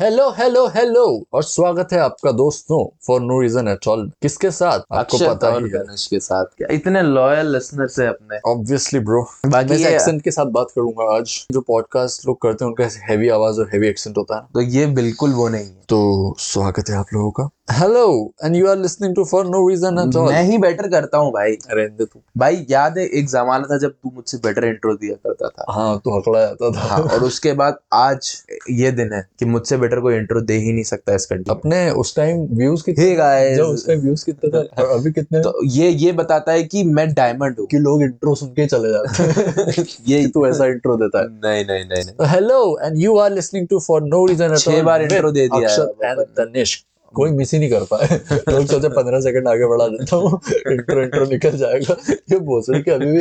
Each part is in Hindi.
Hello hello hello. और स्वागत है आपका दोस्तों for no reason at all किसके साथ? आपको पता है गणेश के साथ। क्या इतने लॉयल लिसनर्स से अपने। ऑब्वियसली ब्रो बाकी मैं एक्सेंट के साथ बात करूँगा आज। जो पॉडकास्ट लोग करते हैं उनका हैवी आवाज़ और हैवी एक्सेंट होता है। तो ये बिल्कुल वो नहीं है। तो स्वागत है आप लोगों का। Hello and you are listening to for no reason at all मैं ही बेटर करता हूँ भाई। रहने तू भाई याद है एक जमाना था जब तू मुझसे बेटर इंट्रो दिया करता था। हाँ तो हकड़ा जाता था। हाँ और उसके बाद आज ये दिन है कि मुझसे बेटर कोई इंट्रो दे ही नहीं सकता इस कंट्री अपने उस टाइम व्यूज़ कितने Hey guys. जो उस टाइम व्यूज़ कितने थे और अभी कितने? तो ये ये बताता है कि मैं डायमंड हूँ। कि लोग इंट्रो सुन के चले जाते हैं। ये तू ऐसा इंट्रो देता है। नहीं नहीं नहीं hello and you are listening to for no reason at छह बार intro दे दिया है। अक्षत एंड तनिष्क कोई मिस ही नहीं कर पाए। लोग सोचे पंद्रह सेकंड आगे बढ़ा देता हूँ इंट्रो इंट्रो निकल जाएगा। ये भोसड़ी के अभी भी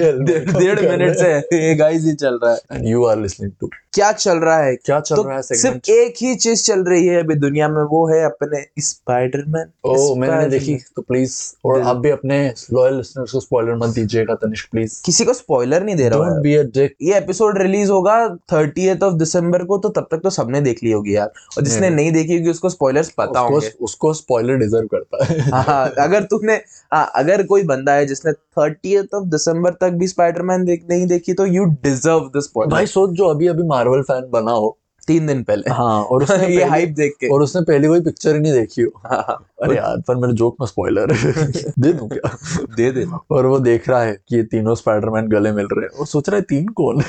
डेढ़ मिनट से ये गाइस ही चल रहा है। And you are listening to क्या चल रहा है? क्या चल तो रहा है सिर्फ़ एक ही चीज़ चल रही है अभी दुनिया में वो है अपने स्पाइडरमैन ओ मैंने देखी तो प्लीज़ और आप भी अपने लॉयल लिसनर्स को स्पॉइलर मत दीजिएगा तनिष्क प्लीज़ किसी को स्पॉइलर नहीं दे रहा है बी ये एपिसोड रिलीज़ होगा थर्टीएथ ऑफ़ दिसंबर को तो तब तक तो सबने देख ली होगी यार। और जिसने नहीं। देखी होगी उसको स्पॉयलर्स पता होंगे। उसको स्पॉइलर डिजर्व करता है। हाँ अगर तुमने हाँ अगर कोई बंदा है जिसने थर्टी ऑफ़ दिसंबर तक भी स्पाइडरमैन देख नहीं देखी तो यू डिजर्व द भाई सोच जो अभी अभी मार्वल फ़ैन बना हो तीन दिन पहले। हाँ और उसने ये हाइप देख के। और उसने पहली कोई पिक्चर ही नहीं देखी हो। हाँ, अरे यार पर मेरे जोक में स्पॉइलर दे दूँ क्या? दे दे। और वो देख रहा है कि ये तीनों स्पाइडरमैन गले मिल रहे हैं। वो सोच रहा है तीन कौन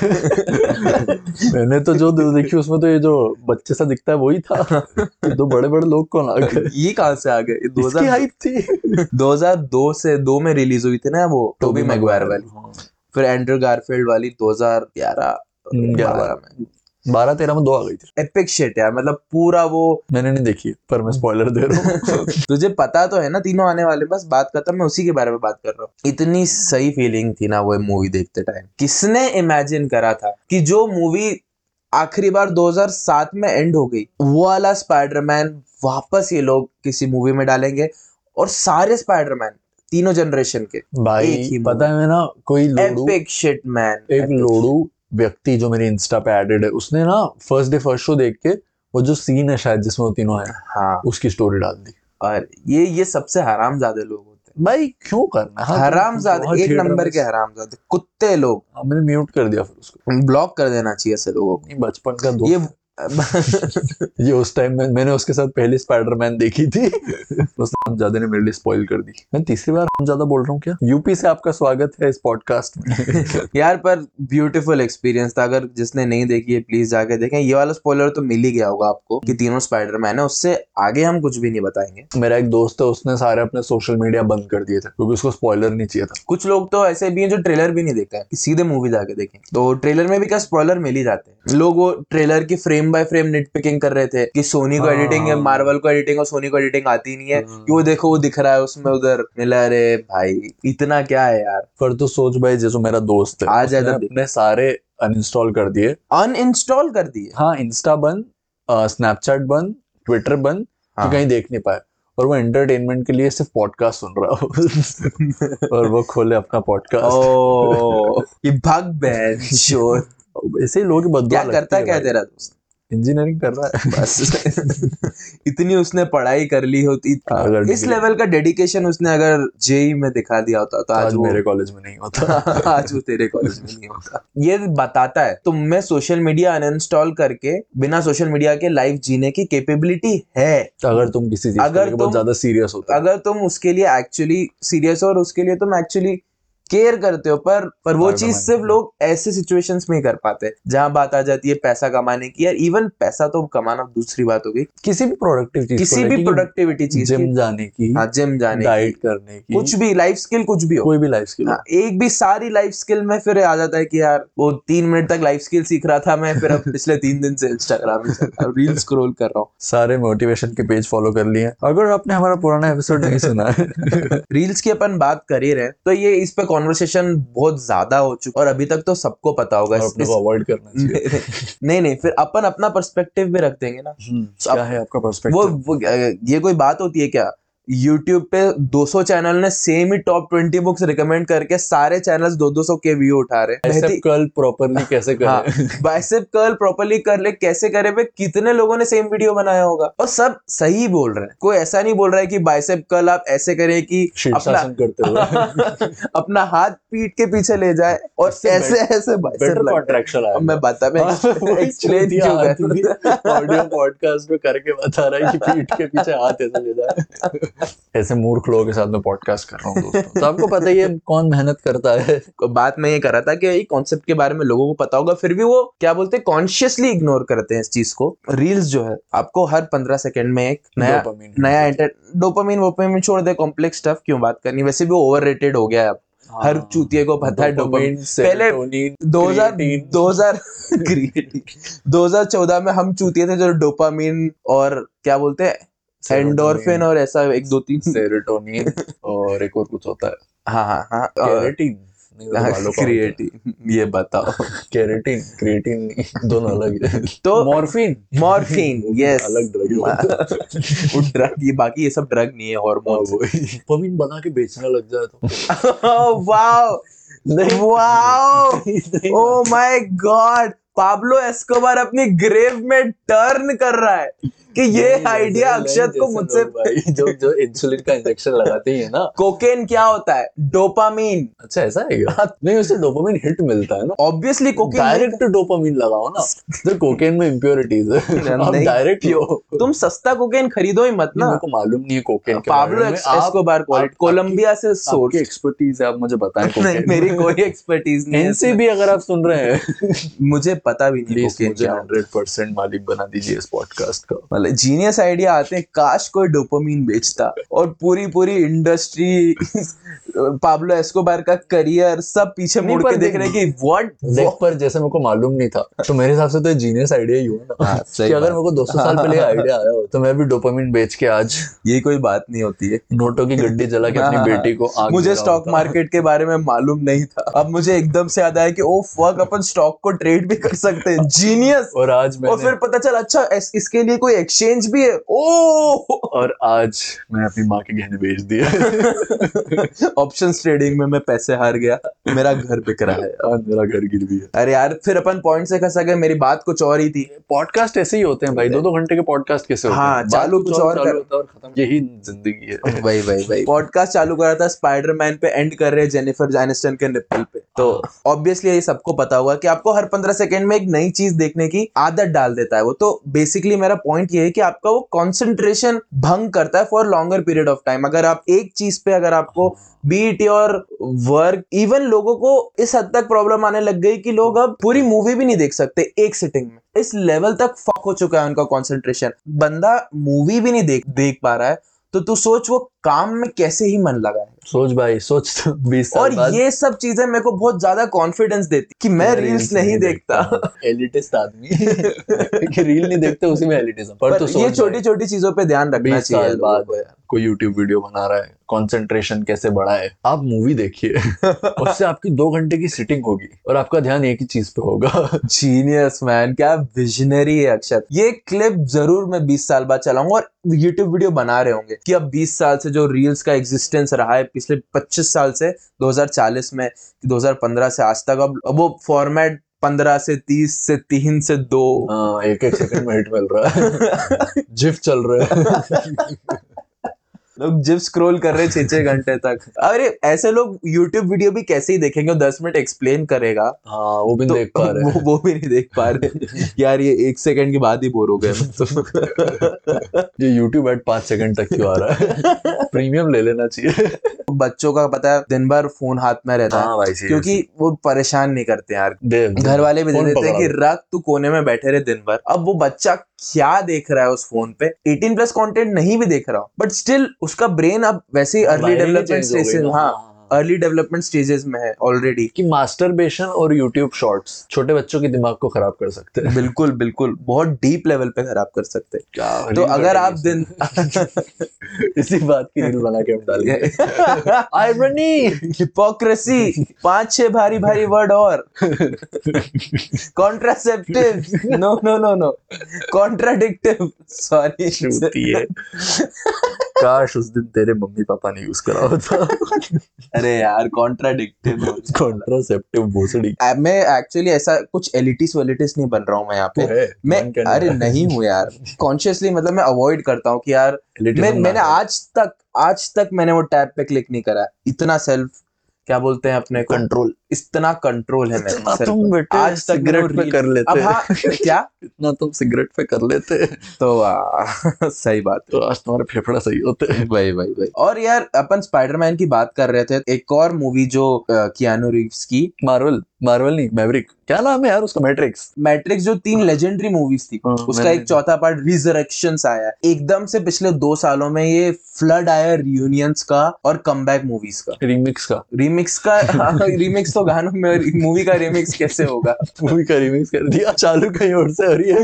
मैंने तो जो दो देखी उसमें तो ये जो बच्चे सा दिखता है वही था। दो बड़े बड़े लोग कौन आ गए? ये कहाँ से आ गए? दो इसकी 2000 हाइप थी। 2002 से दो में रिलीज़ हुई थी ना वो टोबी मैगवायर वाली। हाँ। फिर एंड्रू गारफील्ड वाली 2011 हम्म, 12 में। बारह तेरह में दो आ गई थी। एपिक शिट यार मतलब पूरा वो मैंने नहीं देखी पर मैं स्पॉइलर दे रहा हूँ। तुझे पता तो है ना तीनों आने वाले बस बात करता मैं उसी के बारे में बात कर रहा हूँ। इतनी सही फीलिंग थी ना वो मूवी देखते टाइम किसने इमेजिन करा था कि जो मूवी आखिरी बार 2007 में एंड हो गई वो वाला स्पाइडरमैन वापस ये लोग किसी मूवी में डालेंगे और सारे स्पाइडरमैन तीनों जनरेशन के एक भाई ही पता है ना कोई लोडू एपिक शिट मैन एक लोडू व्यक्ति जो मेरे इंस्टा पे एडेड है उसने ना फ़र्स्ट डे फ़र्स्ट शो देख के वो जो सीन है शायद जिसमें वो तीनों है हाँ। उसकी स्टोरी डाल दी। और ये ये सबसे हराम ज़्यादा लोग होते हैं। भाई क्यों करना हाँ, हराम ज़्यादा एक नंबर के हराम ज़्यादा कुत्ते लोग। हाँ, मैंने म्यूट कर दिया फिर उसको। ब्लॉक कर देना चाहिए ऐसे लोगों को। बचपन का ये ये उस टाइम में मैंने उसके साथ पहली स्पाइडरमैन देखी थी। उसने हम ज़्यादा ने मेरे लिए स्पॉइल कर दी। मैं तीसरी बार हम ज़्यादा बोल रहा हूँ क्या? यूपी से आपका स्वागत है इस पॉडकास्ट में। यार पर ब्यूटीफुल एक्सपीरियंस था। अगर जिसने नहीं देखी है प्लीज़ जाके देखें। ये वाला स्पॉइलर तो मिल ही गया होगा आपको कि तीनों स्पाइडरमैन है। उससे आगे हम कुछ भी नहीं बताएँगे। मेरा एक दोस्त है उसने सारे अपने सोशल मीडिया बंद कर दिए थे क्योंकि उसको स्पॉइलर नहीं चाहिए था। कुछ लोग तो ऐसे भी हैं जो ट्रेलर भी नहीं देखा है सीधे मूवी जाके देखें। तो ट्रेलर में भी क्या स्पॉइलर मिल ही जाते हैं। लोग वो ट्रेलर की frame by frame nit picking कर रहे थे कि सोनी को हाँ। एडिटिंग है। मार्वल को एडिटिंग और सोनी को एडिटिंग आती नहीं है। कि वो देखो वो दिख रहा है उसमें उधर मिला अरे भाई इतना क्या है यार? पर तो सोच भाई जैसे मेरा दोस्त है आ जाए उसने तब देख। अपने सारे अनइंस्टॉल कर दिए। अनइंस्टॉल कर दिए? हाँ इंस्टा बंद स्नैपचैट बंद ट्विटर बंद हाँ। कहीं देख नहीं पाए। और वो एंटरटेनमेंट के लिए सिर्फ़ पॉडकास्ट सुन रहा हो। और वो खोले अपना पॉडकास्ट ओ ये भाग बैन शोर ऐसे लोग बदुआ क्या करता है क्या तेरा दोस्त? इंजीनियरिंग कर रहा है। बस। इतनी उसने पढ़ाई कर ली होती अगर इस लेवल का डेडिकेशन उसने अगर जेई में दिखा दिया होता तो आज आज मेरे कॉलेज में नहीं होता। आज वो तेरे कॉलेज में नहीं होता। ये बताता है तुम में सोशल मीडिया अनइंस्टॉल करके बिना सोशल मीडिया के लाइफ जीने की कैपेबिलिटी है। अगर तुम किसी चीज़ अगर बहुत तुम- ज़्यादा सीरियस होते हो। अगर तुम उसके लिए एक्चुअली सीरियस हो और उसके लिए तुम एक्चुअली केयर करते हो पर पर वो चीज़ सिर्फ़ लोग ऐसे सिचुएशंस में ही कर पाते हैं जहाँ बात आ जाती है पैसा कमाने की यार इवन पैसा तो कमाना दूसरी बात हो गई। किसी भी प्रोडक्टिव चीज़ किसी भी प्रोडक्टिविटी चीज़ जिम जाने की हाँ जिम जाने डाइट करने की कुछ भी लाइफ स्किल कुछ भी हो। कोई भी लाइफ स्किल हाँ, एक भी सारी लाइफ स्किल में फिर आ जाता है कि यार वो तीन मिनट तक लाइफ स्किल सीख रहा था मैं फिर अब पिछले तीन दिन से इंस्टाग्राम रील स्क्रोल कर रहा हूँ। सारे मोटिवेशन के पेज फॉलो कर लिए। अगर आपने हमारा पुराना एपिसोड नहीं सुना है। रील्स की अपन बात कर ही रहे तो ये इस पे कॉन्वर्सेशन बहुत ज़्यादा हो चुका और अभी तक तो सबको पता होगा अपने को अवॉइड करना चाहिए। नहीं नहीं फिर अपन अपना पर्सपेक्टिव भी रख देंगे ना। हम्म, क्या है आपका पर्सपेक्टिव वो वो ये कोई बात होती है क्या? YouTube पे 200 चैनल ने सेम ही टॉप 20 बुक्स रिकमेंड करके सारे चैनल्स 200 के व्यू उठा रहे कर्ल प्रॉपरली कैसे हाँ बाइसेप कर्ल प्रॉपर्ली कर ले कैसे करे पे कितने लोगों ने सेम वीडियो बनाया होगा? और सब सही बोल रहे हैं। कोई ऐसा नहीं बोल रहा है कि बाइसेप कर्ल आप ऐसे करें कि अपना करते हुए। अपना हाथ पीठ के पीछे ले जाए और ऐसे ऐसे बाइसेप मैं बता मैं एक्सप्लेन क्यों रहा ऑडियो पॉडकास्ट में करके बता रहा है कि पीठ के पीछे हाथ ऐसे ले जाए। ऐसे मूर्ख लोगों के साथ मैं पॉडकास्ट कर रहा हूँ दोस्तों तो आपको पता ही है कौन मेहनत करता है बात मैं ये कर रहा था कि कॉन्सेप्ट के बारे में लोगों को पता होगा फिर भी वो क्या बोलते हैं कॉन्शियसली इग्नोर करते हैं इस चीज़ को रील्स जो है आपको हर पंद्रह सेकंड में एक नया. नया एंटर डोपामीन वोपामीन छोड़ दे कॉम्प्लेक्स स्टफ़ क्यों बात करनी वैसे भी ओवर हो गया है अब हर हाँ। चूतिए को पता है डोपामीन पहले serotonin, 2000 creatine. 2000 creatine। 2014 में हम चूतिए थे जो डोपामीन और क्या बोलते हैं एंडोर्फिन और ऐसा एक दो तीन। सेरोटोनिन और एक और कुछ होता है। हाँ हाँ हाँ केराटिन तो बालों का क्रिएटिव ये बताओ। केराटिन क्रिएटिन दोनों अलग है। तो मॉर्फिन मॉर्फिन यस अलग ड्रग वो ड्रग ये बाकी ये सब ड्रग नहीं है हार्मोन डोपामिन बना के बेचने लग जाए तो। वाओ! नहीं wow! Oh my God Pablo Escobar अपनी ग्रेव में टर्न कर रहा है। कि ये आइडिया अक्षत को मुझसे जो जो इंसुलिन का इंजेक्शन लगाते ही है ना। कोकेन क्या होता है? डोपामीन अच्छा ऐसा है क्या? नहीं उससे डोपामिन हिट मिलता है ना। ऑब्वियसली कोकेन डायरेक्ट डोपामिन लगाओ ना। तो कोकेन में इम्प्योरिटीज है। आप डायरेक्ट लो तुम सस्ता कोकेन खरीदो ही मत ना। को मालूम नहीं है कोकेन के पाब्लो एस्कोबार कोलंबिया से सोर्स एक्सपर्टीज है आप मुझे बताएँ नहीं मेरी कोई एक्सपर्टीज नहीं है इसमें। एनसीबी अगर आप सुन रहे हैं। मुझे पता भी नहीं मुझे क्या 100% मालिक बना दीजिए इस पॉडकास्ट का। मतलब जीनियस आइडिया आते हैं काश कोई डोपामीन बेचता। और पूरी पूरी इंडस्ट्री पाब्लो एस्कोबार का करियर सब पीछे मुड़ के देख रहे हैं कि व्हाट पर जैसे मेरे को मालूम नहीं था तो मेरे हिसाब से तो जीनियस आइडिया ही हुआ ना। हाँ, कि अगर मेरे को 200 साल पहले आइडिया आया हो तो मैं भी डोपामिन बेच के आज ये कोई बात नहीं होती है। नोटों की गड्डी जला के अपनी हाँ, बेटी को मुझे स्टॉक मार्केट के बारे में मालूम नहीं था। अब मुझे एकदम से याद आया कि ओ फक अपन स्टॉक को ट्रेड भी कर सकते हैं। जीनियस और आज और फिर पता चला अच्छा इसके लिए कोई एक्सचेंज भी है। ओ और आज मैं अपनी माँ के गहने बेच दिए। ऑप्शन ट्रेडिंग में मैं पैसे हार गया। मेरा घर बिक रहा है। आज मेरा घर गिर भी है अरे यार फिर अपन पॉइंट से खसा गए। मेरी बात कुछ और ही थी। पॉडकास्ट ऐसे ही होते हैं भाई। दो दो घंटे के पॉडकास्ट कैसे होते हाँ, चालू कुछ और और खत्म। यही ज़िंदगी है। वही वही वही। पॉडकास्ट चालू करा था स्पाइडरमैन पे एंड कर रहे हैं जेनिफर एनिस्टन के निप्पल पे। तो ऑब्वियसली ये सबको पता होगा कि आपको हर पंद्रह सेकंड में एक नई चीज़ देखने की आदत डाल देता है वो। तो बेसिकली मेरा पॉइंट ये है कि आपका वो कॉन्सेंट्रेशन भंग करता है for longer period of time अगर आप एक चीज़ पे अगर आपको बीट योर वर्क इवन लोगों को इस हद तक प्रॉब्लम आने लग गई कि लोग अब पूरी मूवी भी नहीं देख सकते एक सिटिंग में। इस लेवल तक फक हो चुका है उनका कॉन्सेंट्रेशन बंदा मूवी भी नहीं देख देख पा रहा है तो तू सोच वो काम में कैसे ही मन लगा है। सोच भाई सोच तो बीस और बाद। ये सब चीज़ें मेरे को बहुत ज़्यादा कॉन्फिडेंस देती कि मैं रील्स नहीं देखता। एलिटिस्ट आदमी। कि रील नहीं देखते उसी में एलिटिज्म पर, पर तो ये छोटी छोटी चीज़ों पे ध्यान रखना चाहिए बाद कोई यूट्यूब वीडियो बना रहा है कंसंट्रेशन कैसे बढ़ाए आप मूवी देखिए। उससे आपकी दो घंटे की सिटिंग होगी और आपका ध्यान एक ही चीज़ पे होगा। जीनियस मैन क्या विजनरी है अक्षत ये क्लिप ज़रूर मैं 20 साल बाद चलाऊँगा और यूट्यूब वीडियो बना रहे होंगे कि अब 20 साल से जो रील्स का एग्जिस्टेंस रहा है पिछले 25 साल से 2040 में 2015 से आज तक। अब अब वो फॉर्मेट 15 से 30 से तीन से दो। आ, एक एक सेकंड में हिट मिल रहा है। जिफ चल रहा है। लोग जिप स्क्रॉल कर रहे छह छह घंटे तक। अरे ऐसे लोग यूट्यूब वीडियो भी कैसे ही देखेंगे? और दस मिनट एक्सप्लेन करेगा। हाँ वो भी तो देख पा रहे वो, वो भी नहीं देख पा रहे। यार ये एक सेकंड के बाद ही बोर हो गए तो। ये यूट्यूब एड पाँच सेकंड तक क्यों आ रहा है? प्रीमियम ले लेना चाहिए। बच्चों का पता है दिन भर फ़ोन हाथ में रहता है। भाई क्योंकि वो परेशान नहीं करते यार। घर वाले भी दे देते हैं कि रख तू कोने में बैठे रहे दिन भर। अब वो बच्चा क्या देख रहा है उस फ़ोन पे? 18 प्लस कंटेंट नहीं भी देख रहा हो। बट स्टिल उसका ब्रेन अब वैसे ही अर्ली डेवलपमेंट स्टेजेस हाँ अर्ली डेवलपमेंट स्टेजेस में है ऑलरेडी कि मास्टरबेशन और यूट्यूब शॉर्ट्स छोटे बच्चों के दिमाग को खराब कर सकते हैं। बिल्कुल बिल्कुल। बहुत डीप लेवल पे खराब कर सकते हैं। तो अगर आप दिन इसी बात की रील बना के हम डालेंगे आयरनी हिपोक्रेसी पाँच छह भारी भारी वर्ड और। Contraceptive no no no no contradictive sorry काश उस दिन तेरे मम्मी पापा ने यूज़ करा होता। अरे यार कॉन्ट्राडिक्टिव कॉन्ट्रासेप्टिव भोसड़ी। मैं एक्चुअली ऐसा कुछ एलिटिस वेलिटिस नहीं बन रहा हूँ मैं यहाँ पे। मैं अरे नहीं हूँ यार। कॉन्शियसली मतलब मैं अवॉइड करता हूँ कि यार मैं मैंने आज तक आज तक मैंने वो टैब पे क्लिक नहीं करा। इतना सेल्फ क्या बोलते हैं अपने कंट्रोल इतना कंट्रोल है मेरे तुम। बेटे आज तक सिगरेट पे कर लेते अब हाँ। क्या? इतना तुम सिगरेट पे कर लेते तो आ, सही बात तो आज तुम्हारे फेफड़ा सही होते है। भाई भाई भाई। और यार अपन स्पाइडरमैन की बात कर रहे थे एक और मूवी जो कियानो रिव्स की। मार्वल मार्वल नहीं मैवरिक क्या नाम है यार उसका? मैट्रिक्स मैट्रिक्स जो तीन लेजेंडरी मूवीज़ थी। हाँ, उसका एक चौथा पार्ट रिजरेक्शन आया। एकदम से पिछले दो सालों में ये फ्लड आया रियूनियंस का और कमबैक मूवीज़ का। रीमिक्स का। रीमिक्स का रीमिक्स तो गानों में मूवी का रीमिक्स कैसे होगा? मूवी का रीमिक्स कर दिया चालू कहीं और से हो रही है।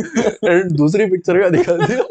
एंड दूसरी पिक्चर का दिखा दिया।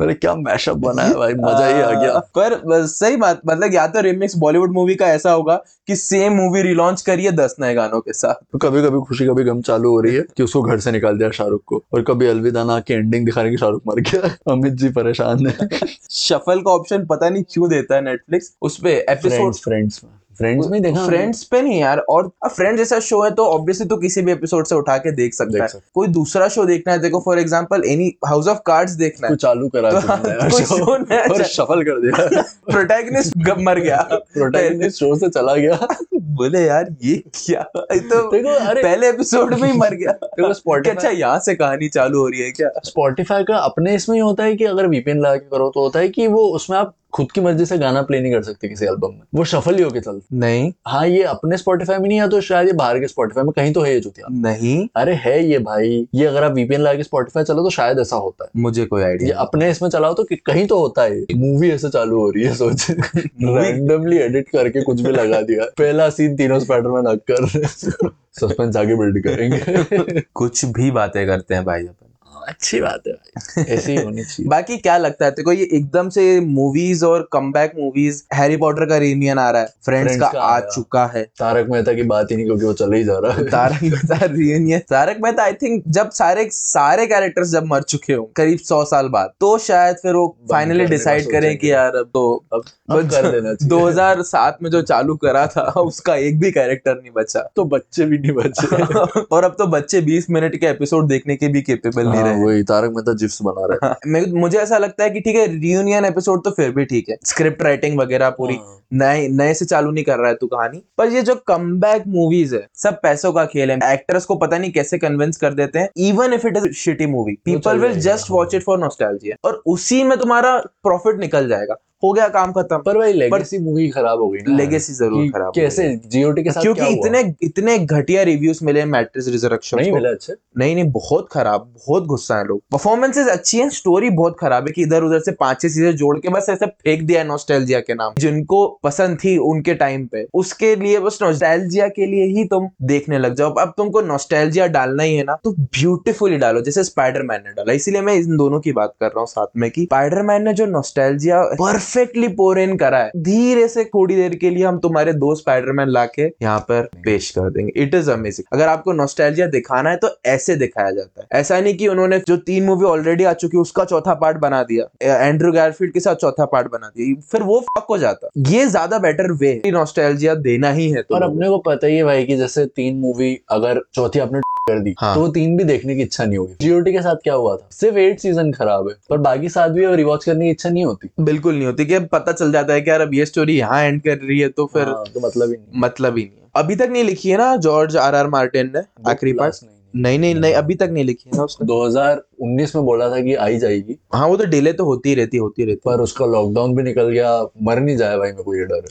अरे क्या मैशअप बना है भाई मज़ा ही आ गया। पर सही बात मतलब या तो रिमिक्स बॉलीवुड मूवी का ऐसा होगा कि सेम मूवी रिलॉन्च करिए दस नए गानों के साथ। तो कभी कभी खुशी कभी गम चालू हो रही है कि उसको घर से निकाल दिया शाहरुख को। और कभी अलविदा ना की एंडिंग दिखाने की शाहरुख मर गया। अमित जी परेशान है। शफल का ऑप्शन पता नहीं क्यों देता है नेटफ्लिक्स उस पे एपिसोड फ्रेंड्स फ्रेंड्स में फ्रेंड्स में देखा फ्रेंड्स पे नहीं यार और फ्रेंड्स जैसा शो है तो ऑब्वियसली तो किसी भी एपिसोड से उठा के देख सकता है। कोई दूसरा शो देखना है देखो for example any House of Cards देखना है। चालू करा तो नया और शफल कर दिया। प्रोटैगनिस्ट मर गया। प्रोटैगनिस्ट शो से चला गया। बोले यार ये क्या? तो देखो अरे पहले एपिसोड में ही मर गया। देखो स्पॉटिफाई अच्छा यहाँ से कहानी चालू हो रही है क्या? स्पॉटिफाई का अपने इसमें ही होता है कि अगर वीपीएन लगा के करो तो होता है कि वो उसमें आप खुद की मर्ज़ी से गाना प्ले नहीं कर सकते किसी एल्बम में। वो शफल ही होके चलता। नहीं। हाँ ये अपने स्पॉटिफाई में नहीं है तो शायद ये बाहर के स्पॉटिफाई में कहीं तो है ये जुतिया नहीं। अरे है ये भाई। ये अगर आप वीपीएन लगा के स्पॉटिफाई चलो तो शायद ऐसा होता है। मुझे कोई आइडिया अपने इसमें चलाओ तो कहीं तो होता है मूवी ऐसे चालू हो रही है सोच। रैंडमली एडिट करके कुछ भी लगा दिया। पहला सीन तीनों स्पाइडरमैन हक कर सस्पेंस आगे बिल्ड करेंगे। कुछ भी बातें करते हैं भाई अपन। अच्छी बात है ऐसी होनी चाहिए। बाकी क्या लगता है तेको ये एकदम से मूवीज़ और कमबैक मूवीज़ हैरी पॉटर का रियूनियन आ रहा है। फ्रेंड्स का का आ आया। चुका है। तारक मेहता की बात ही नहीं क्योंकि वो चले ही जा रहा है। Tarak Mehta reunion Tarak Mehta I think जब सारे सारे कैरेक्टर्स जब मर चुके हो करीब सौ साल बाद तो शायद फिर वो फाइनली डिसाइड करें। कि यार अब तो अब कर देना चाहिए। 2007 में जो चालू करा था उसका एक भी कैरेक्टर नहीं बचा। तो बच्चे भी नहीं बचे। और अब तो बच्चे 20 मिनट के एपिसोड देखने के भी केपेबल नहीं हाँ, रहे। वही तारक मेहता जिप्स बना रहा है। मुझे ऐसा लगता है कि ठीक है रियूनियन एपिसोड तो फिर भी ठीक है। स्क्रिप्ट राइटिंग वगैरह पूरी। हाँ। नए नए से चालू नहीं कर रहा है तू कहानी। पर ये जो कमबैक मूवीज़ है सब पैसों का खेल है। एक्टर्स को पता नहीं कैसे कन्विंस कर देते हैं। Even if it is shitty movie people will just watch it for nostalgia और उसी में तुम्हारा प्रॉफिट निकल जाएगा। हो गया काम खत्म। पर भाई लेगेसी मूवी खराब हो गई ना। लेगेसी ज़रूर खराब कैसे जीओटी के साथ क्योंकि क्या हुआ? इतने इतने घटिया रिव्यूज़ मिले मैट्रिक्स रिजरेक्शन नहीं मिला अच्छे? नहीं नहीं बहुत खराब बहुत गुस्सा है लोग। परफॉर्मेंसेज अच्छी हैं स्टोरी बहुत खराब है कि इधर उधर से पाँच छह चीज़ें जोड़ के बस ऐसे फेंक दिया है नॉस्टैल्जिया के नाम। जिनको पसंद थी उनके टाइम पे। उसके लिए, बस नॉस्टैल्जिया के लिए ही तुम देखने लग जाओ। अब तुमको नॉस्टैल्जिया डालना ही है ना तो ब्यूटीफुली डालो, जैसे स्पाइडरमैन ने डाला। इसीलिए मैं इन दोनों की बात कर रहा हूँ साथ में कि स्पाइडरमैन ने जो नॉस्टैल्जिया परफेक्टली पोर इन करा है, धीरे से थोड़ी देर के लिए हम तुम्हारे दो स्पाइडरमैन लाके यहाँ पर पेश कर देंगे। इट इज़ अमेजिंग अगर आपको नॉस्टैल्जिया दिखाना है तो ऐसे दिखाया जाता है। ऐसा नहीं कि उन्होंने जो तीन मूवी ऑलरेडी आ चुकी उसका चौथा पार्ट बना दिया। एंड्रू गारफील्ड के साथ चौथा पार्ट बना दिया। फिर वो फक हो जाता। ये ज़्यादा बेटर वे नॉस्टैल्जिया देना ही है तो और अपने को पता ही है भाई कि जैसे तीन मूवी अगर चौथी आपने कर दी हाँ। तो वो तीन भी देखने की इच्छा नहीं होगी। जीओटी के साथ क्या हुआ था? सिर्फ़ एट सीज़न खराब है पर बाकी साथ भी रिवॉच करने की इच्छा नहीं होती। बिल्कुल नहीं होती कि अब पता चल जाता है कि यार अब ये स्टोरी यहाँ एंड कर रही है तो फिर हाँ, तो मतलब ही नहीं। मतलब ही नहीं। अभी तक नहीं लिखी है ना जॉर्ज आर आर मार्टिन ने आखिरी पार्ट Last नहीं, नहीं नहीं नहीं अभी तक नहीं लिखी है ना उसने 2019 में बोला था कि आई जाएगी। हाँ वो तो डिले तो होती रहती होती रहती। पर उसका लॉकडाउन भी निकल गया मर नहीं जाए भाई मेरे को ये डर।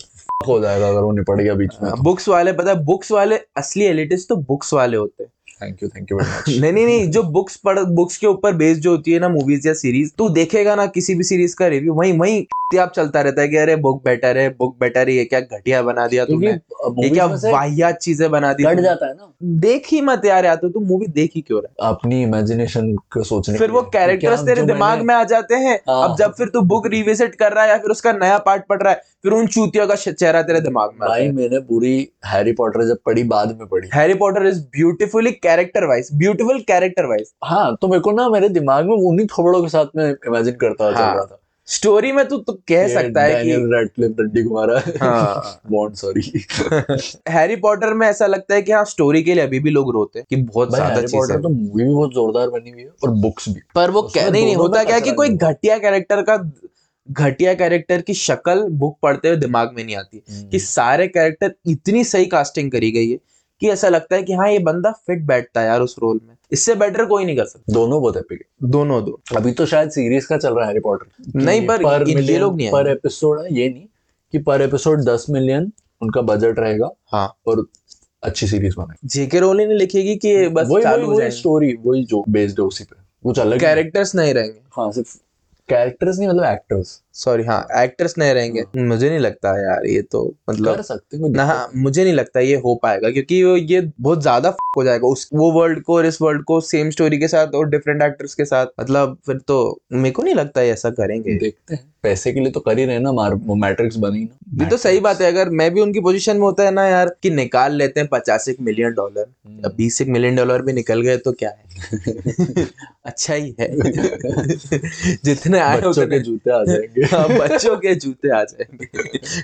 हो जाएगा अगर वो निपट गया बीच में बुक्स वाले पता है बुक्स वाले असली एलिटिस्ट तो बुक्स वाले होते हैं। Thank you thank you very much नहीं नहीं नहीं जो बुक्स पढ़ बुक्स के ऊपर बेस्ड जो होती है ना मूवीज़ या सीरीज़ तू देखेगा ना किसी भी सीरीज़ का रिव्यू वही वही आप चलता रहता है कि अरे बुक बेटर है बुक बेटर है ये क्या घटिया बना दिया तुमने ये क्या movies वाहियात चीज़ें बना दी जाता है ना। देख ही मत यार या तो तू मूवी देख ही क्यों रहा अपनी इमेजिनेशन को सोचने फिर वो। कैरेक्टर्स तेरे दिमाग में आ जाते हैं हाँ। अब जब फिर तू बुक रिविजिट कर रहा है या फिर उसका नया पार्ट पढ़ रहा है फिर उन चूतियों का चेहरा तेरे दिमाग में भाई मैंने पूरी हैरी पॉटर जब पढ़ी बाद में पढ़ी। Harry Potter is beautifully character wise beautiful character wise हाँ तो मेरे को ना मेरे दिमाग में उन्हीं थोबड़ों के साथ में इमेजिन करता हाँ। चल रहा था। स्टोरी में तू तो कह सकता है कि रैडक्लिफ डंडी को हाँ। बॉन्ड सॉरी हैरी पॉटर में ऐसा लगता है कि हाँ स्टोरी के लिए अभी भी लोग रोते हैं कि बहुत ज़्यादा चीज़ें पॉटर तो मूवी भी बहुत जोरदार बनी हुई है और बुक्स भी। पर वो कह नहीं नहीं होता क्या कि कोई घटिया कैरेक्टर का घटिया कैरेक्टर की शक्ल बुक पढ़ते हुए दिमाग में नहीं आती। हम्म। कि सारे कैरेक्टर इतनी सही कास्टिंग करी गई है कि ऐसा लगता है कि हाँ ये बंदा फिट बैठता है यार उस रोल में। इससे बेटर कोई नहीं कर सकता। दोनों बहुत एपिक है। दोनों दो। अभी तो शायद सीरीज़ का चल रहा है हैरी पॉटर नहीं, पर ये लोग नहीं पर एपिसोड है ये नहीं कि पर एपिसोड दस मिलियन उनका बजट रहेगा हाँ। और अच्छी सीरीज़ बनाएँगे। जेके रोलिंग ने लिखेगी कि बस वही चालू वही वही स्टोरी वही जो बेस्ड है उसी पे। कुछ अलग नहीं। कैरेक्टर्स नहीं रहेंगे। हाँ सिर्फ़ कैरेक्टर्स नहीं मतलब एक्टर्स सॉरी हाँ एक्टर्स नहीं रहेंगे। मुझे नहीं लगता है यार ये तो मतलब कर सकते हैं ना हाँ, मुझे नहीं लगता ये हो पाएगा क्योंकि ये बहुत ज़्यादा हो जाएगा उस वो वर्ल्ड को और इस वर्ल्ड को सेम स्टोरी के साथ और डिफरेंट एक्टर्स के साथ। मतलब फिर तो मेरे को नहीं लगता ये ऐसा करेंगे। देखते हैं। पैसे के लिए तो कर ही रहे ना मार वो मैट्रिक्स बनी ना। ये तो सही बात है अगर मैं भी उनकी पोजीशन में होता है ना यार कि निकाल लेते हैं पचास एक मिलियन डॉलर हम्म। अब बीस एक मिलियन डॉलर भी निकल गए तो क्या है? अच्छा ही है। जितने आए बच्चों के जूते आ जाएँगे। हाँ, बच्चों के जूते आ जाएँगे।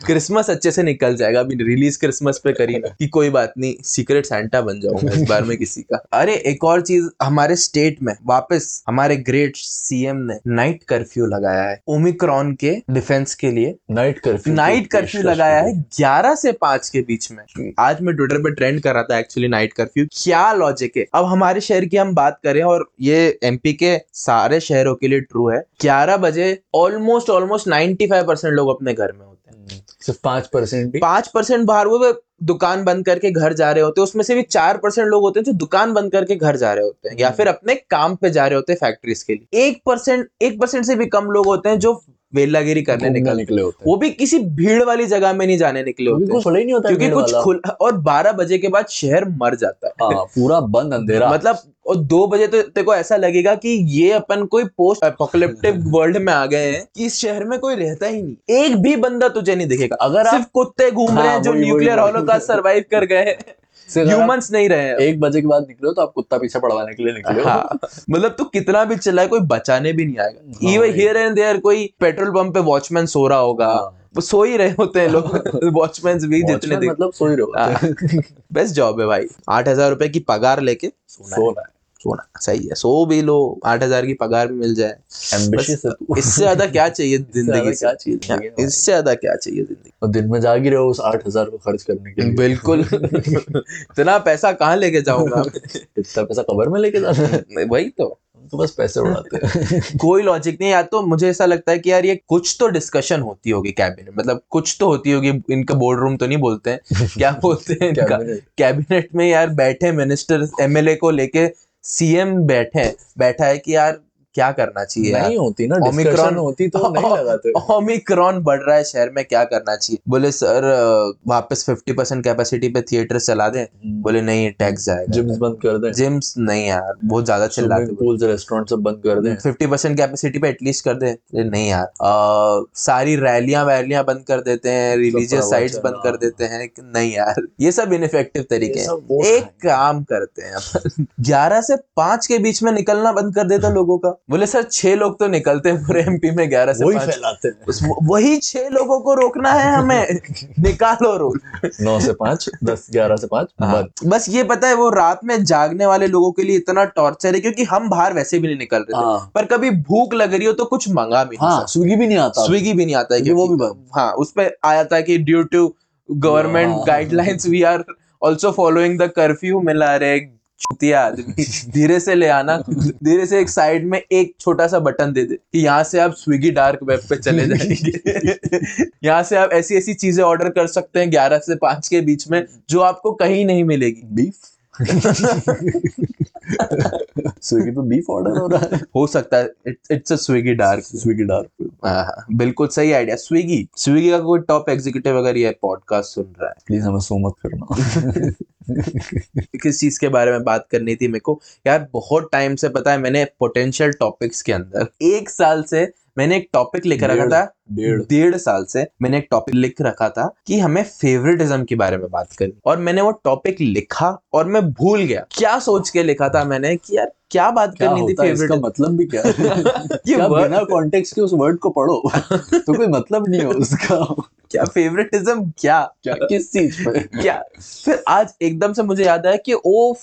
क्रिसमस अच्छे से निकल जाएगा। अभी रिलीज़ क्रिसमस पे करी ना कि कोई बात नहीं सीक्रेट सैंटा बन जाऊँगा इस बार में किसी का। अरे एक और चीज़ हमारे स्टेट में वापस हमारे ग्रेट सीएम ने नाइट कर्फ्यू लगाया है। ओमिक्रॉन के डिफेंस के लिए। नाइट कर्फ्यू नाइट कर्फ्यू लगाया है 11 से पाँच के बीच में। आज मैं ट्विटर पे ट्रेंड कर रहा था एक्चुअली नाइट कर्फ्यू क्या लॉजिक है? अब हमारे शहर की हम बात करें और ये एमपी के सारे शहरों के लिए ट्रू है। 11 बजे ऑलमोस्ट ऑलमोस्ट 95 परसेंट लोग अपने घर में होते हैं। हम्म, सिर्फ़ पाँच परसेंट पाँच परसेंट बाहर वो दुकान बंद करके घर जा रहे होते हैं उसमें से भी चार परसेंट लोग होते हैं जो दुकान बंद करके घर जा रहे होते हैं या हम्म। फिर अपने काम पे जा रहे होते हैं फैक्ट्रीज के लिए। एक परसेंट एक परसेंट से भी कम लोग होते हैं जो वेलागिरी करने निकल निकले होते हैं। वो भी किसी भीड़ वाली जगह में नहीं जाने निकले होते कुछ खुला ही नहीं होता क्योंकि कुछ। खुल और 12 बजे के बाद शहर मर जाता है। हाँ पूरा बंद अंधेरा। मतलब और दो बजे तो तेरे को ऐसा लगेगा कि ये अपन कोई पोस्ट एपोकलिप्टिक वर्ल्ड में आ गए हैं कि इस शहर में कोई रहता ही नहीं। एक भी बंदा तुझे नहीं दिखेगा। अगर आप सिर्फ़ कुत्ते घूम रहे हाँ, हैं जो न्यूक्लियर वही। हॉलोकास्ट सरवाइव कर गए हैं ह्यूमंस नहीं रहे एक बजे के बाद निकले हो तो आप कुत्ता पीछे पड़वाने के लिए निकले। हाँ मतलब तू तो कितना भी चिल्लाए कोई बचाने भी नहीं आएगा। हाँ, इवन हियर एंड देयर कोई पेट्रोल पंप पे वॉचमैन सो रहा होगा। हाँ। वो सो ही रहे होते हैं लोग। वॉचमैन भी जितने मतलब सो ही रहे बेस्ट जॉब है। भाई। आठ हज़ार रुपए की पगार लेके सोना है। सोना। सही है सो भी लो आठ हज़ार की पगार भी मिल जाए। है इससे ज़्यादा क्या चाहिए ज़िंदगी क्या चाहिए इससे ज़्यादा क्या चाहिए ज़िंदगी और दिन में जाग ही रहे हो उस आठ हज़ार को खर्च करने के लिए। बिल्कुल। इतना पैसा कहाँ लेके जाऊँगा? इतना पैसा कबर में लेके है? वही तो। तो बस पैसे उड़ाते हैं। कोई लॉजिक नहीं या तो मुझे ऐसा लगता है कि यार ये कुछ तो डिस्कशन होती होगी कैबिनेट मतलब कुछ तो होती होगी इनका बोर्ड रूम तो नहीं बोलते हैं। क्या बोलते हैं इनका? कैबिनेट में यार बैठे मिनिस्टर एमएलए को लेके सीएम बैठे बैठा है कि यार क्या करना चाहिए नहीं होती ना डिस्कशन होती तो नहीं लगाते। ओमिक्रॉन बढ़ रहा है शहर में क्या करना चाहिए? बोले सर वापस 50 परसेंट कैपेसिटी पे थिएटर चला दें। बोले नहीं टैक्स जाएगा। जिम्स बंद कर दें। जिम्स नहीं यार बहुत ज़्यादा चिल्लाते स्विमिंग पूल्स रेस्टोरेंट सब बंद कर दें। फिफ्टी परसेंट कैपेसिटी पे एटलीस्ट कर दे। नहीं यार सारी रैलियाँ वैलियाँ बंद कर देते हैं रिलीजियस साइट्स बंद कर हाँ। देते हैं। नहीं यार ये सब इनफेक्टिव तरीके हैं। एक काम करते हैं ग्यारह से पाँच के बीच में निकलना बंद कर देता लोगों का। बोले सर छह लोग तो निकलते हैं पूरे एमपी में ग्यारह से वही फैलाते हैं। वही छह लोगों को रोकना है हमें। निकालो रूल नौ से पाँच दस ग्यारह से पाँच हाँ, बस ये पता है वो रात में जागने वाले लोगों के लिए इतना टॉर्चर है क्योंकि हम बाहर वैसे भी नहीं निकल रहे थे। हाँ। पर कभी भूख लग रही हो तो कुछ मंगा भी हाँ स्विगी भी नहीं आता। स्विगी भी नहीं आता है वो भी हाँ उस पे आया था कि due to government. Guidelines we are also following the curfew मिला रहे चुतिया आदमी धीरे से ले आना, धीरे से एक साइड में एक छोटा सा बटन दे दे कि यहाँ से आप स्विगी डार्क वेब पे चले जाएँगे। यहाँ से आप ऐसी ऐसी चीज़ें ऑर्डर कर सकते हैं ग्यारह से पाँच के बीच में जो आपको कहीं नहीं मिलेगी। बीफ स्विगी पे बीफ ऑर्डर हो रहा है। हो सकता है। It's a Swiggy dark Swiggy dark हाँ, बिल्कुल सही आइडिया स्विगी स्विगी का कोई टॉप एग्जीक्यूटिव अगर ये पॉडकास्ट सुन रहा है। प्लीज़ हमें सो मत करना। किस चीज़ के बारे में बात करनी थी मेरे को? यार बहुत टाइम से पता है मैंने पोटेंशियल टॉपिक्स के अंदर। एक साल से मैंने एक टॉपिक लिख रखा था डेढ़ डेढ़। साल से मैंने एक टॉपिक लिख रखा था कि हमें फेवरेटिज्म के बारे में बात करनी। और मैंने वो टॉपिक लिखा और मैं भूल गया। क्या सोच के लिखा था मैंने कि यार क्या बात क्या करनी थी है? इसका मतलब भी क्या? है ये क्या बिना कॉन्टेक्स्ट के उस वर्ड को पढ़ो? तो कोई मतलब नहीं है उसका। क्या फेवरेटिज्म क्या? क्या? किस चीज़ पे? क्या? फिर आज एकदम से मुझे याद आया कि ओ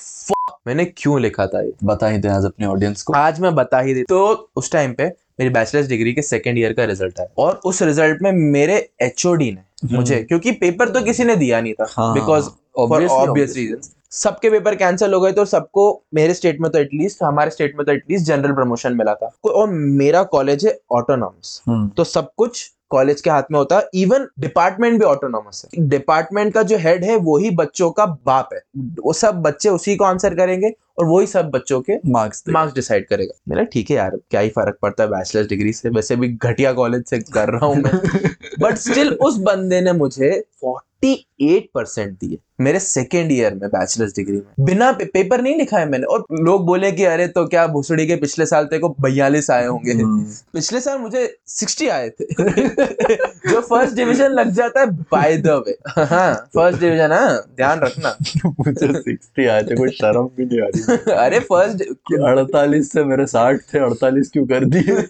मैंने क्यों लिखा था ये? बता ही दे आज अपने ऑडियंस को। आज मैं बता ही दे तो उस टाइम पे मेरी बैचलर्स डिग्री के सेकेंड ईयर का रिज़ल्ट है और उस रिज़ल्ट में मेरे एच ने मुझे क्योंकि पेपर तो किसी ने दिया नहीं था बिकॉज़ ऑब्वियस रीजन सबके पेपर कैंसिल हो गए तो सबको मेरे स्टेट में तो एटलीस्ट हमारे स्टेट में तो एटलीस्ट जनरल प्रमोशन मिला था। और मेरा कॉलेज है ऑटोनॉमस हम्म, तो सब कुछ कॉलेज के हाथ में होता है। इवन डिपार्टमेंट भी ऑटोनॉमस है। डिपार्टमेंट का जो हेड है वही बच्चों का बाप है। वो सब बच्चे उसी को आंसर करेंगे और वही सब बच्चों के मार्क्स मार्क्स डिसाइड करेगा। मेरा ठीक है यार क्या ही फ़र्क पड़ता है बैचलर्स डिग्री से? वैसे भी घटिया कॉलेज से कर रहा हूँ मैं। बट स्टिल उस बंदे ने मुझे 48 परसेंट दिए। मेरे सेकेंड ईयर में बैचलर्स डिग्री में। बिना पे, पेपर नहीं लिखा है मैंने। और लोग बोले कि अरे तो क्या भूसड़ी के पिछले साल तेरे को बयालीस आए होंगे? हम्म, पिछले साल मुझे 60 आए थे। जो फ़र्स्ट डिवीज़न लग जाता है बाय द वे हाँ फ़र्स्ट डिवीज़न हाँ ध्यान रखना। मुझे सिक्सटी आए थे कोई शर्म भी नहीं आ रही। अरे फ़र्स्ट अड़तालीस से मेरे साठ थे अड़तालीस क्यों कर दिए?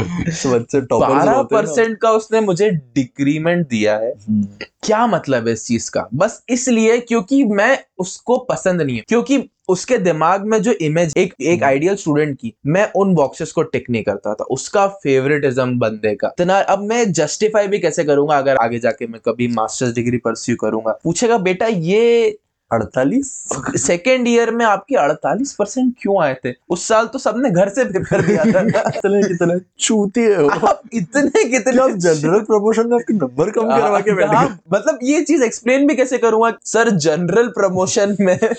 बच्चे बारह परसेंट का उसने मुझे डिक्रीमेंट दिया है। हम्म, क्या मतलब है इस चीज़ का? बस इसलिए क्योंकि मैं उसको पसंद नहीं है। क्योंकि उसके दिमाग में जो इमेज एक एक आइडियल स्टूडेंट की मैं उन बॉक्सेस को टिक नहीं करता था। उसका फेवरेटिज्म बंदे का। इतना अब मैं जस्टिफाई भी कैसे करूँगा? अगर आगे जाके मैं कभी मास्टर्स डिग्री परस्यू करूँगा। पूछेगा बेटा ये अड़तालीस? सेकेंड ईयर में आपके 48 परसेंट क्यों आए थे? उस साल तो सबने घर से पेपर दिया था। कितने कितने? चूती है आप इतने कितने? आप जनरल प्रमोशन में आपके नंबर कम करवा के बैठ हाँ, मतलब ये चीज़ एक्सप्लेन भी कैसे करूँगा? सर जनरल प्रमोशन में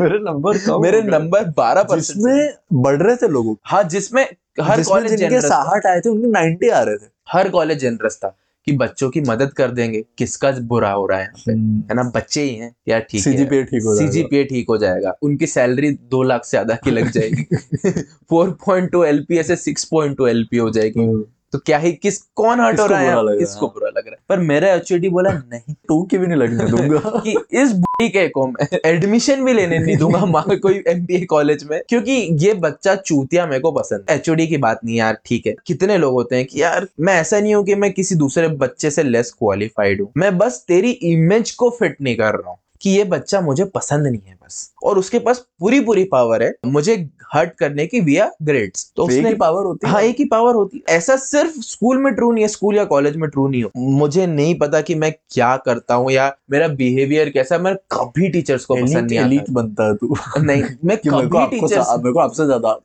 मेरे नंबर कम मेरे नंबर बारह परसेंट जिसमें बढ़ रहे थे लोगों। हाँ जिसमें हर कॉलेज जिनके साठ आए थे उनके नाइनटी आ रहे थे। हर कॉलेज जनरस था। कि बच्चों की मदद कर देंगे किसका बुरा हो रहा है यहाँ पे? है ना? बच्चे ही हैं यार ठीक है? सीजीपीए ठीक हो जाएगा। सीजीपीए ठीक हो जाएगा। उनकी सैलरी दो लाख से ज़्यादा की लग जाएगी। फोर पॉइंट टू एलपी से सिक्स पॉइंट टू एलपी हो जाएगी। हम्म, तो क्या ही किस कौन हर्ट हो रहा है? किसको बुरा लग रहा है? पर मेरा एचओडी बोला नहीं टू की भी नहीं लगने दूँगा। कि इस बुढ़ी के को मैं एडमिशन भी लेने नहीं दूँगा माँ कोई एमबीए कॉलेज में क्योंकि ये बच्चा चूतिया मेरे को पसंद एचओडी की बात नहीं यार ठीक है। कितने लोग होते हैं कि यार मैं ऐसा नहीं हूँ कि मैं किसी दूसरे बच्चे से लेस क्वालिफाइड हूँ। मैं बस तेरी इमेज को फिट नहीं कर रहा हूँ कि ये बच्चा मुझे पसंद नहीं है। बस और उसके पास पूरी पूरी पावर है। मुझे हर्ट करने की विया ग्रेड्स तो तो उसने पावर होती है। हाँ एक ही पावर होती है। ऐसा सिर्फ़ स्कूल में ट्रू नहीं है स्कूल या कॉलेज में ट्रू नहीं हो। मुझे नहीं पता कि मैं क्या करता हूँ या मेरा बिहेवियर कैसा मैं कभी टीचर्स को पसंद नहीं एलीट आता बनता है तू। नहीं मैं कभी टीचर्स मेरे को आपसे ज़्यादा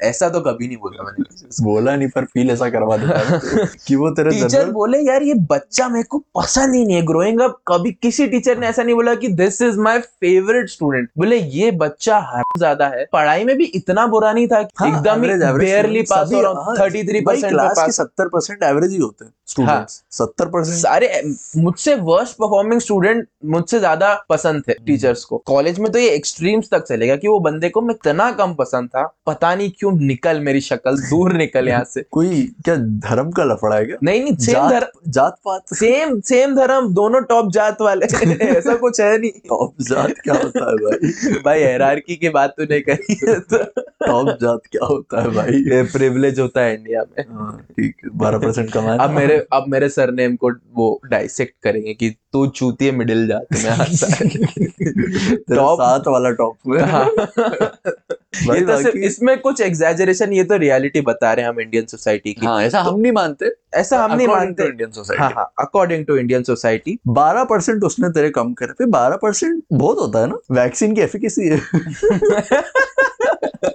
ऐसा तो कभी नहीं बोला मैंने। बोला नहीं पर फील ऐसा करवा देता कि वो तेरे टीचर बोले यार ये बच्चा मेरे को पसंद ही नहीं है। ग्रोइंग अप कभी किसी टीचर ने ऐसा नहीं बोला कि this is my favourite student बोले ये बच्चा ज़्यादा है। पढ़ाई में भी इतना बुरा नहीं था हाँ, एकदम ही बेयरली पास हो रहा हूँ हाँ, थर्टी थ्री परसेंट सत्तर परसेंट एवरेज ही होते हैं स्टूडेंट्स सत्तर परसेंट सारे मुझसे वर्स्ट परफॉर्मिंग स्टूडेंट मुझसे ज़्यादा पसंद थे टीचर्स को। कॉलेज में तो ये एक्सट्रीम्स तक चलेगा कि वो बंदे को मैं इतना कम पसंद था पता नहीं क्यों निकल मेरी शक्ल दूर निकल यहाँ से। कोई क्या धर्म का लफड़ा है क्या? नहीं नहीं सेम धर्म। जात पात सेम सेम धर्म दोनों टॉप जात वाले। ऐसा कुछ है नहीं। टॉप जात क्या होता है भाई? भाई हायरार्की की बात तूने करी है तो। टॉप जात क्या होता है भाई? ये प्रिविलेज होता है इंडिया में। हाँ, ठीक है बारह परसेंट कमाए अब मेरे अब मेरे सरनेम को वो डाइसेक्ट करेंगे कि तू चूती है मिडिल जात में आता है टॉप सात वाला टॉप में। हाँ। ये तो सिर्फ़ इसमें कुछ एग्जेजरेशन ये तो रियलिटी बता रहे हैं हम इंडियन सोसाइटी की। हाँ ऐसा तो, हम नहीं मानते। ऐसा हम नहीं मानते। इंडियन सोसाइटी हाँ अकॉर्डिंग टू इंडियन सोसाइटी बारह परसेंट उसने तेरे कम करे बारह परसेंट बहुत होता है ना वैक्सीन की एफिकेसी है।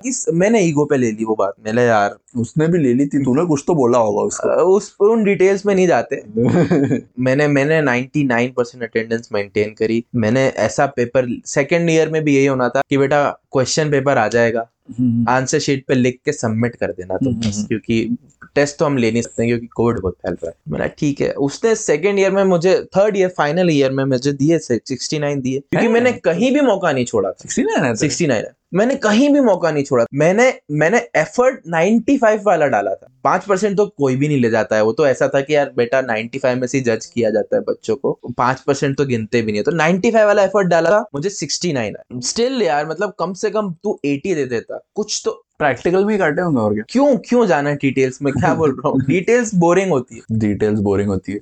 इस मैंने ईगो पे ले ली वो बात मैंने यार उसने भी ले ली थी तूने कुछ तो बोला होगा उसको. उस उन डिटेल्स में नहीं जाते। मैंने मैंने 99 परसेंट अटेंडेंस मेंटेन करी। मैंने ऐसा पेपर सेकंड ईयर में भी यही होना था कि बेटा क्वेश्चन पेपर आ जाएगा। आंसर शीट पे लिख के सबमिट कर देना तुम हम्म, हम्म। क्योंकि टेस्ट तो हम ले नहीं सकते क्योंकि कोविड बहुत फैल रहा है। मैंने ठीक है। उसने सेकंड ईयर में मुझे थर्ड ईयर फाइनल ईयर में मुझे दिए सिक्सटी नाइन दिए क्योंकि मैंने कहीं भी मौका नहीं छोड़ा था। 69 तो? सिक्सटी नाइन मैंने कहीं भी मौका नहीं छोड़ा। मैंने मैंने एफर्ट 95 वाला डाला था। पाँच परसेंट तो कोई भी नहीं ले जाता है। वो तो ऐसा था कि यार बेटा 95 में से जज किया जाता है बच्चों को। पाँच परसेंट तो गिनते भी नहीं है। तो 95 वाला एफर्ट डाला था मुझे 69 आया स्टिल यार मतलब कम से कम तू 80 दे देता। कुछ तो प्रैक्टिकल भी करते काटे होंगे और क्या। क्यों क्यों जाना है डिटेल्स में? क्या बोल रहा हूँ? डिटेल्स बोरिंग होती है। डिटेल्स बोरिंग होती है।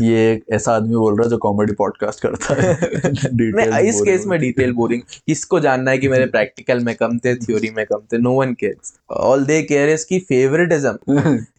ये एक ऐसा आदमी बोल रहा है जो कॉमेडी पॉडकास्ट करता है। नहीं Details इस केस में डिटेल बोरिंग किसको जानना है कि मेरे प्रैक्टिकल में कम थे थ्योरी में कम थे? No one cares all they care is की फेवरेटिज्म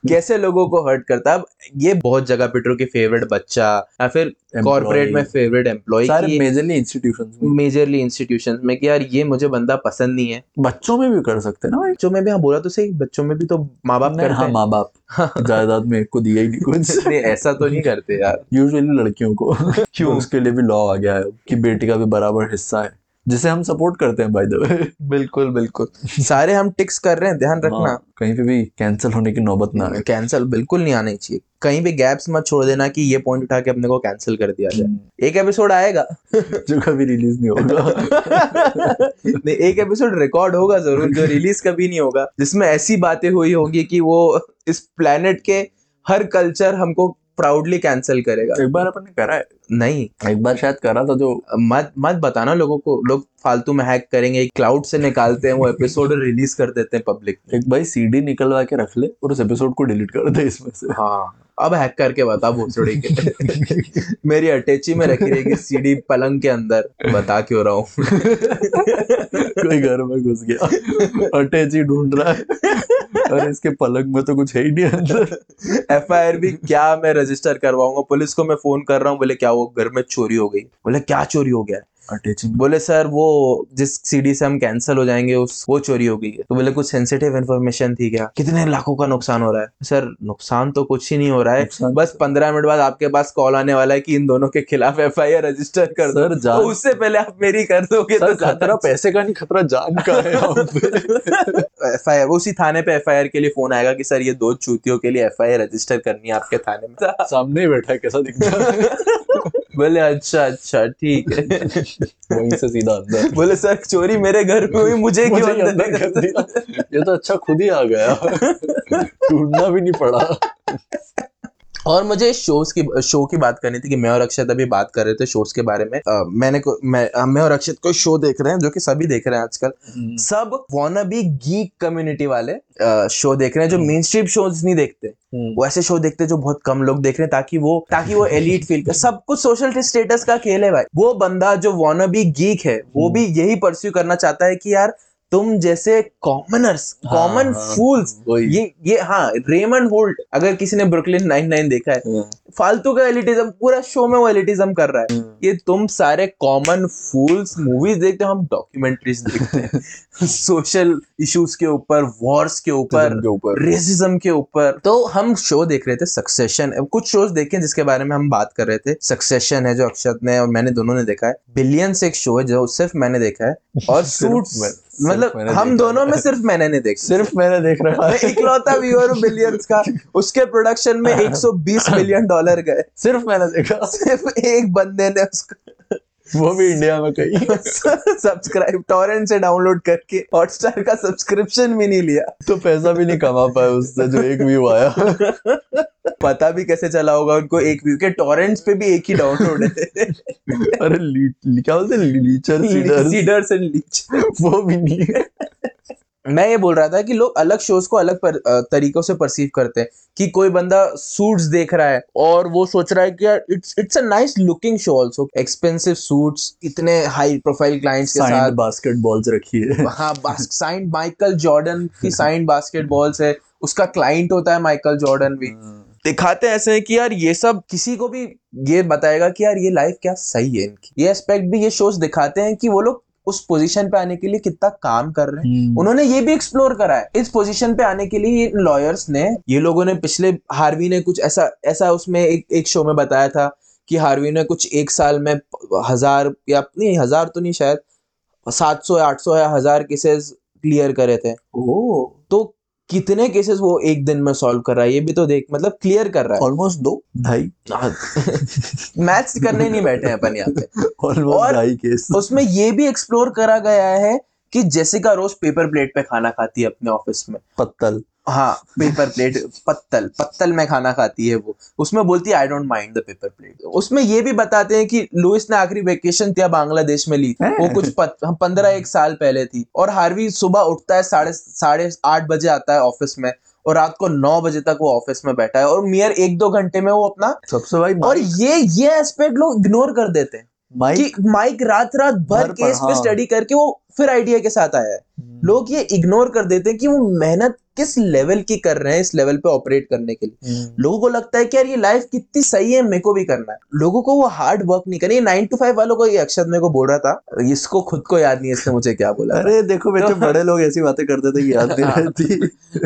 कैसे लोगों को हर्ट करता है? अब ये बहुत जगह पे ट्रू कि फेवरेट बच्चा या फिर कॉर्पोरेट में फेवरेट एम्प्लॉय मेजरली इंस्टीट्यूशंस में। मेजरली इंस्टीट्यूशन में कि यार ये मुझे बंदा पसंद नहीं है। बच्चों में भी कर सकते हैं ना भाई। बच्चों में भी हाँ बोला तो सही बच्चों में भी तो माँ बाप करते हाँ हैं। माँ बाप। जायदाद में को दिया ही नहीं कुछ। नहीं ऐसा तो नहीं करते यार। यूजुअली लड़कियों को। क्यों उसके लिए भी लॉ आ गया है कि बेटी का भी बराबर हिस्सा है जिसे हम सपोर्ट करते हैं बाय द वे बिल्कुल बिल्कुल। सारे हम टिक्स कर रहे हैं ध्यान रखना। कहीं पे भी कैंसिल होने की नौबत ना आए। कैंसिल बिल्कुल नहीं आनी चाहिए। कहीं भी गैप्स मत छोड़ देना कि ये पॉइंट उठा के अपने को कैंसिल कर दिया जाए। एक एपिसोड आएगा। जो कभी रिलीज़ नहीं होगा। नहीं एक एपिसोड रिकॉर्ड होगा ज़रूर जो रिलीज़ कभी नहीं होगा। जिसमें ऐसी बातें हुई होंगी कि वो इस प्लेनेट के हर कल्चर हमको प्राउडली कैंसिल करेगा। एक बार अपन ने करा है। नहीं। एक बार शायद करा था जो मत मत बताना लोगों को। लोग फालतू में हैक करेंगे क्लाउड से निकालते हैं वो एपिसोड रिलीज़ कर देते हैं पब्लिक एक भाई सीडी निकलवा के रख ले और उस एपिसोड को डिलीट कर दे इसमें से। हाँ। अब हैक करके बता भोसड़ी के मेरी अटैची में रखी रहेगी सीडी पलंग के अंदर। बता क्यों रहा हूँ। कोई घर में घुस गया। अटैची ढूंढ रहा है। और इसके पलक में तो कुछ है ही नहीं अंदर। एफ़ भी क्या मैं रजिस्टर करवाऊँगा? पुलिस को मैं फ़ोन कर रहा हूँ, बोले, क्या वो घर में चोरी हो गई। बोले, क्या चोरी हो गया? अटैची में बोले सर वो जिस सीडी से हम कैंसिल हो जाएँगे उस वो चोरी हो गई है। तो बोले कुछ सेंसिटिव इन्फॉर्मेशन थी क्या? कितने लाखों का नुकसान हो रहा है? सर नुकसान तो कुछ ही नहीं हो रहा है। बस पंद्रह मिनट बाद आपके पास कॉल आने वाला है कि इन दोनों के खिलाफ एफआईआर रजिस्टर कर दो। तो उससे पहले आप मेरी कर दोगे तो खतरा पैसे का नहीं खतरा जान का है एफ़ आई आर उसी थाने पे एफ़ आई आर के लिए फ़ोन आएगा कि सर ये दो चूतियों के लिए एफ़ आई आर रजिस्टर करनी है आपके थाने में। सामने बैठा है कैसा दिखता है? बोले अच्छा अच्छा ठीक है. वहीं से सीधा अंदर। बोले सर चोरी मेरे घर पे हुई मुझे क्यों अंदर कर दिया। ये तो अच्छा खुद ही आ गया। ढूंढना भी नहीं पड़ा। और मुझे शोज़ की शो की बात करनी थी कि मैं और अक्षत अभी बात कर रहे थे शोज़ के बारे में। अ, मैंने को मैं मैं और अक्षत कोई शो देख रहे हैं जो कि सभी देख रहे हैं आजकल। सब वॉनबी गीक कम्युनिटी वाले आ, शो देख रहे हैं जो मेन स्ट्रीम शोज़ नहीं देखते। वो ऐसे शो देखते हैं जो बहुत कम लोग देख रहे हैं ताकि वो ताकि वो एलिट फील कर। सब कुछ सोशल स्टेटस का खेल है भाई। वो बंदा जो वॉनबी गीक है वो भी यही परस्यू करना चाहता है कि यार तुम जैसे कॉमनर्स कॉमन हाँ, फूल्स ये ये हाँ रेमंड होल्ट अगर किसी ने ब्रुकलिन नाइन नाइन देखा है फालतू का एलिटिज्म पूरा शो में वो एलिटिज्म कर रहा है। ये तुम सारे कॉमन फूल्स मूवीज़ देखते हो हम डॉक्यूमेंट्रीज देखते हैं। सोशल इश्यूज़ के ऊपर वॉर्स के ऊपर रेसिज्म के ऊपर। तो हम शो देख रहे थे सक्सेशन कुछ शोज़ देखे जिसके बारे में हम बात कर रहे थे। सक्सेशन है जो अक्षत ने और मैंने दोनों ने देखा है। बिलियंस एक शो है जो सिर्फ़ मैंने देखा है। और सूट्स सिर्फ़ मतलब हम दोनों में सिर्फ़ मैंने नहीं देखा। सिर्फ़ मैंने देख रहा मैं है। इकलौता व्यूअर हूँ बिलियंस का। उसके प्रोडक्शन में 120 मिलियन डॉलर गए। सिर्फ़ मैंने देखा। सिर्फ़ एक बंदे ने उसको वो भी इंडिया में कहीं। सब्सक्राइब टॉरेंट से डाउनलोड करके हॉटस्टार का सब्सक्रिप्शन भी नहीं लिया। तो पैसा भी नहीं कमा पाया उससे जो एक व्यू आया। पता भी कैसे चला होगा उनको एक व्यू के टॉरेंट्स पे भी एक ही डाउनलोड है। अरे क्या बोलते हैं? Leecher seeder seeders. And leech. वो भी नहीं है। मैं ये बोल रहा था कि लोग अलग शोज़ को अलग पर, तरीकों से परसीव करते हैं कि कोई बंदा सूट्स देख रहा है और वो सोच रहा है कि यार it's it's a nice looking show also expensive suits इतने हाई प्रोफ़ाइल क्लाइंट्स के साथ। बास्केटबॉल्स रखी है। हाँ साइंड माइकल जॉर्डन की साइंड बास्केटबॉल्स है। उसका क्लाइंट होता है माइकल जॉर्डन भी। दिखाते ऐसे हैं कि यार ये सब किसी को भी ये बताएगा कि यार ये लाइफ क्या सही है इनकी। ये एस्पेक्ट भी ये शोज़ दिखाते हैं कि वो लोग उस पोजीशन पे आने के लिए कितना काम कर रहे हैं। उन्होंने ये भी एक्सप्लोर करा है। इस पोजीशन पे आने के लिए लॉयर्स ने ये लोगों ने पिछले हार्वी ने कुछ ऐसा ऐसा उसमें एक एक शो में बताया था कि हार्वी ने कुछ एक साल में हज़ार या नहीं हज़ार तो नहीं शायद सात सौ आठ सौ या हज़ार केसेस क्लियर करे थे। ओ तो कितने केसेस वो एक दिन में सॉल्व कर रहा है? ये भी तो देख मतलब क्लियर कर रहा है। ऑलमोस्ट दो ढाई। है। मैथ्स करने नहीं बैठे हैं अपन यहाँ पे ऑलमोस्ट और- ढाई केस उसमें ये भी एक्सप्लोर करा गया है कि जैसे का रोज पेपर प्लेट पे खाना खाती है अपने ऑफ़िस में। पत्तल। हाँ पेपर प्लेट पत्तल पत्तल में खाना खाती है वो। उसमें बोलती है I don't mind the paper plate उसमें ये भी बताते हैं कि लुइस ने आखिरी वेकेशन क्या बांग्लादेश में ली। हैं? वो कुछ पंद्रह एक साल पहले थी। और हार्वी सुबह उठता है साढ़े साढ़े आठ बजे आता है ऑफ़िस में और रात को नौ बजे तक वो ऑफ़िस में बैठा है। और मियर एक दो घंटे में वो अपना सबसे भाई और ये ये एस्पेक्ट लोग इग्नोर कर देते हैं। माइक? माइक रात रात भर केस पे हाँ। स्टडी करके वो फिर आइडिया के साथ आया है। लोग ये इग्नोर कर देते हैं कि वो मेहनत किस लेवल की कर रहे हैं इस लेवल पे ऑपरेट करने के लिए। हम्म। लोगों को लगता है कि यार ये लाइफ कितनी सही है मेरे को भी करना है। लोगों को वो हार्ड वर्क नहीं करनी नाइन टू फाइव वालों को ये अक्षत मेरे को बोल रहा था। इसको खुद को याद नहीं है इसने मुझे क्या बोला अरे देखो बेटे तो- बड़े लोग ऐसी बातें करते थे कि याद नहीं हाँ। रहती।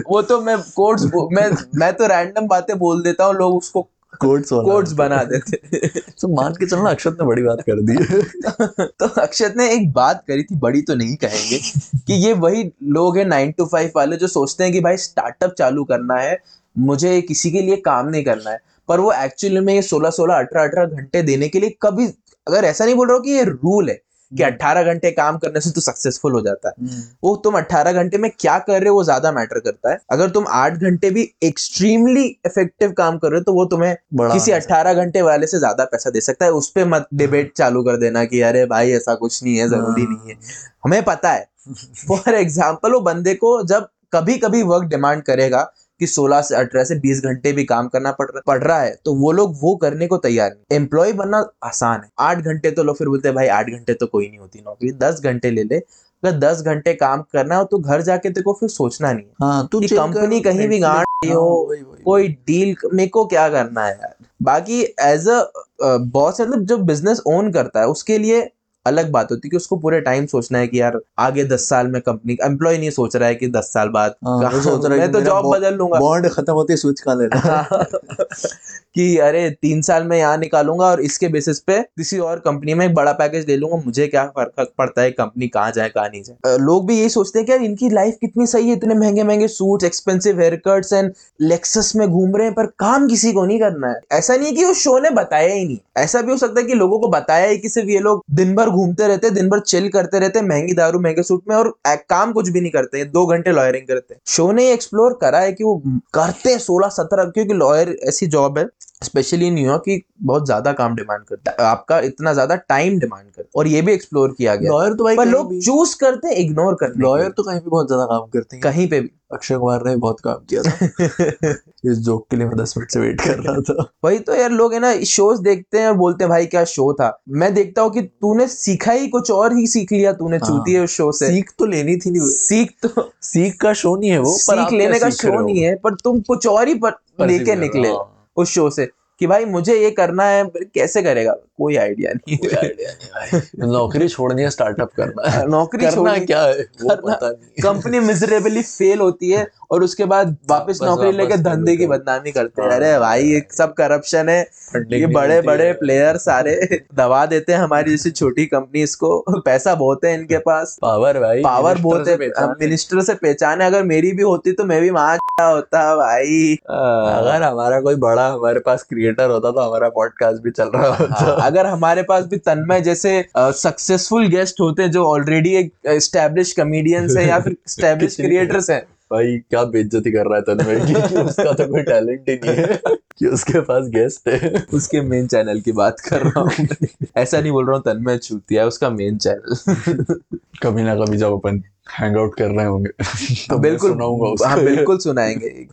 वो तो मैं कोड्स मैं मैं तो रैंडम बातें बोल देता हूँ लोग उसको कोड्स कोड्स बना देते। तो मान के चलना अक्षत ने बड़ी बात कर दी। तो अक्षत ने एक बात करी थी बड़ी तो नहीं कहेंगे कि ये वही लोग हैं नाइन टू फाइव वाले जो सोचते हैं कि भाई स्टार्टअप चालू करना है मुझे किसी के लिए काम नहीं करना है। पर वो एक्चुअली में ये सोलह सोलह अठारह अठारह घंटे देने के लिए कभी अगर ऐसा नहीं बोल रहा हूँ कि ये रूल है कि 18 घंटे काम करने से तो सक्सेसफुल हो जाता है। वो तुम 18 घंटे में क्या कर रहे हो वो ज़्यादा मैटर करता है। अगर तुम 8 घंटे भी एक्सट्रीमली इफ़ेक्टिव काम कर रहे हो तो वो तुम्हें किसी 18 घंटे वाले से ज़्यादा पैसा दे सकता है। उस पर मत डिबेट चालू कर देना कि अरे भाई ऐसा कुछ नहीं है ज़रूरी नहीं है। हमें पता है। फॉर एग्ज़ाम्पल वो बंदे को जब कभी कभी वर्क डिमांड करेगा कि 16 से 18 से 20 घंटे भी काम करना पड़ पड़ रहा है तो वो लोग वो करने को तैयार नहीं एम्प्लॉय बनना आसान है। आठ घंटे तो लोग फिर बोलते हैं भाई आठ घंटे तो कोई नहीं होती नौकरी दस घंटे ले ले। अगर दस घंटे काम करना हो तो घर जाके तेरे को फिर सोचना नहीं है हाँ तू कंपनी कहीं भी गांड रही हो, हाँ। कोई डील मेरे को क्या करना है यार? बाकी एज अ बॉस मतलब जो बिज़नेस ओन करता है उसके लिए अलग बात होती है कि उसको पूरे टाइम सोचना है कि यार आगे दस साल में कंपनी एम्प्लॉय नहीं सोच रहा है कि दस साल बाद हाँ, वो कहाँ- सोच रहा है मैं तो जॉब बदल लूँगा। बॉन्ड खत्म होती है स्विच कहाँ लेना। कि अरे तीन साल में यहाँ निकालूँगा और इसके बेसिस पे किसी और कंपनी में एक बड़ा पैकेज ले लूँगा मुझे क्या फ़र्क पड़ता है कंपनी कहाँ जाए कहाँ नहीं जाए। लोग भी यही सोचते हैं कि यार इनकी लाइफ कितनी सही है इतने महँगे महँगे suits expensive haircuts and Lexus में घूम रहे हैं पर काम किसी को नहीं करना है। ऐसा नहीं है कि उस शो ने बताया ही नहीं। ऐसा भी हो सकता है कि लोगों को बताया है कि सिर्फ़ ये लोग दिन भर घूमते रहते हैं दिन भर चिल करते रहते महँगी दारू महँगे सूट में और काम कुछ भी नहीं करते दो घंटे लॉयरिंग करते। शो ने एक्सप्लोर करा है कि वो करते हैं सोलह सत्रह क्योंकि लॉयर ऐसी जॉब है स्पेशली न्यूयॉर्क की बहुत ज़्यादा काम डिमांड करता है आपका इतना ज़्यादा टाइम डिमांड करता है और ये भी एक्सप्लोर किया गया। लॉयर तो भाई लोग चूज़ करते हैं इग्नोर करते लॉयर तो कहीं भी बहुत ज़्यादा काम करते हैं। कहीं पे भी। अक्षय कुमार ने बहुत काम किया था। इस जोक के लिए मैं दस मिनट से वेट कर रहा था। वही तो यार लोग है ना शोज़ देखते हैं और बोलते हैं भाई क्या शो था? मैं देखता हूँ कि तूने सीखा ही कुछ और ही सीख लिया तूने हाँ। चूती है उस शो से। सीख तो लेनी थी नहीं। सीख तो सीख का शो नहीं है वो सीख लेने का शो नहीं है पर तुम कुछ और ही लेके निकले हाँ। उस शो से। कि भाई मुझे ये करना है पर कैसे करेगा? कोई आइडिया नहीं कोई नहीं भाई। नौकरी छोड़नी है स्टार्टअप करना है। नौकरी करना छोड़नी क्या है? वो पता नहीं। कंपनी मिजरेबली फेल होती है और उसके बाद वापस नौकरी लेके धंधे की बदनामी करते हैं। हाँ, अरे भाई ये सब करप्शन है। ये बड़े बड़े प्लेयर सारे दबा देते हैं हमारी जैसी छोटी कंपनी इसको पैसा बहुत है इनके पास। पावर भाई पावर बहुत है। मिनिस्टर से पहचान है। अगर मेरी भी होती तो मैं भी वहाँ होता भाई। अगर हमारा कोई बड़ा हमारे पास क्रिएटर होता तो हमारा पॉडकास्ट भी चल रहा होता। हाँ, अगर हमारे पास भी तन्मय जैसे सक्सेसफुल गेस्ट होते हैं जो ऑलरेडी एक स्टैब्लिश कमेडियंस है या फिर स्टैब्लिश क्रिएटर्स हैं भाई क्या बेइज्जती कर रहा है तन्मय की? कि उसका तो कोई टैलेंट ही नहीं है कि उसके पास गेस्ट है। उसके मेन चैनल की बात कर रहा हूँ। ऐसा नहीं बोल रहा हूँ तन्मय चूतिया है उसका मेन चैनल कभी ना कभी जब अपन हैंग आउट कर रहे होंगे तो बिल्कुल सुनाऊँगा हाँ बिल्कुल सुनाएँगे।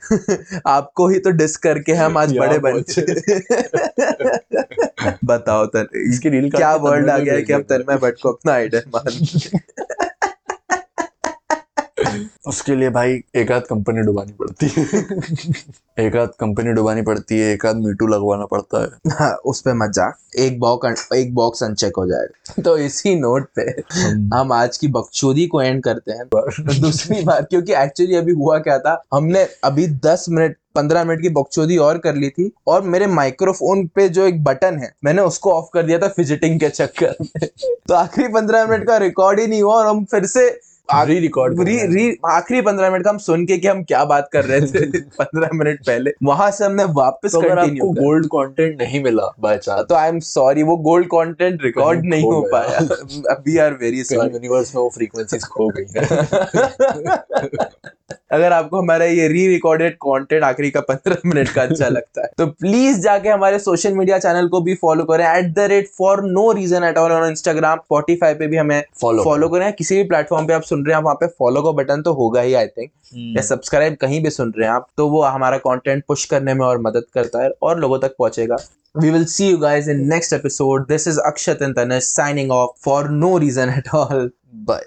आपको ही तो डिस करके हम आज बड़े बन बताओ तन इसकी रील क्या वर्ड आ गया है कि हम तन्मय भट्ट को अपना आइडल मान उसके लिए भाई एक आध कंपनी डुबानी पड़ती है। एक आध कंपनी डुबानी पड़ती है एक आध मीटू लगवाना पड़ता है। हाँ उस पे मत जा। एक बॉक्स एक बॉक्स अनचेक हो जाएगा तो इसी नोट पे हम आज की बकचोदी को एंड करते हैं। दूसरी बात क्योंकि एक्चुअली अभी हुआ क्या था? हमने अभी दस मिनट पंद्रह मिनट की बकचोदी और कर ली थी और मेरे माइक्रोफोन पे जो एक बटन है मैंने उसको ऑफ़ कर दिया था फिजिटिंग के चक्कर में। तो आखिरी पंद्रह मिनट का रिकॉर्ड ही नहीं हुआ और हम फिर से री रिकॉर्ड री री आखिरी पंद्रह मिनट का हम सुन के कि हम क्या बात कर रहे थे पंद्रह मिनट पहले। वहाँ से हमने वापस तो अगर आपको गोल्ड कंटेंट नहीं मिला बाय चांस तो आई एम सॉरी वो गोल्ड कंटेंट रिकॉर्ड नहीं हो पाया। We are very sorry universe में वो फ्रीक्वेंसीज खो गई अगर आपको हमारा ये री रिकॉर्डेड कंटेंट आखिरी का पंद्रह मिनट का अच्छा लगता है तो प्लीज़ जाके हमारे सोशल मीडिया चैनल को भी फॉलो करें। At the rate for no reason at all Instagram Spotify पे भी हमें फॉलो फॉलो करें। किसी भी प्लेटफॉर्म पे आप सुन रहे हैं वहाँ पे फॉलो का बटन तो होगा ही आई थिंक या सब्सक्राइब कहीं भी सुन रहे हैं आप तो वो हमारा कॉन्टेंट पुश करने में और मदद करता है और लोगों तक पहुंचेगा। We will see you guys in next episode. This is Akshat and Tanish signing off for no reason at all. Bye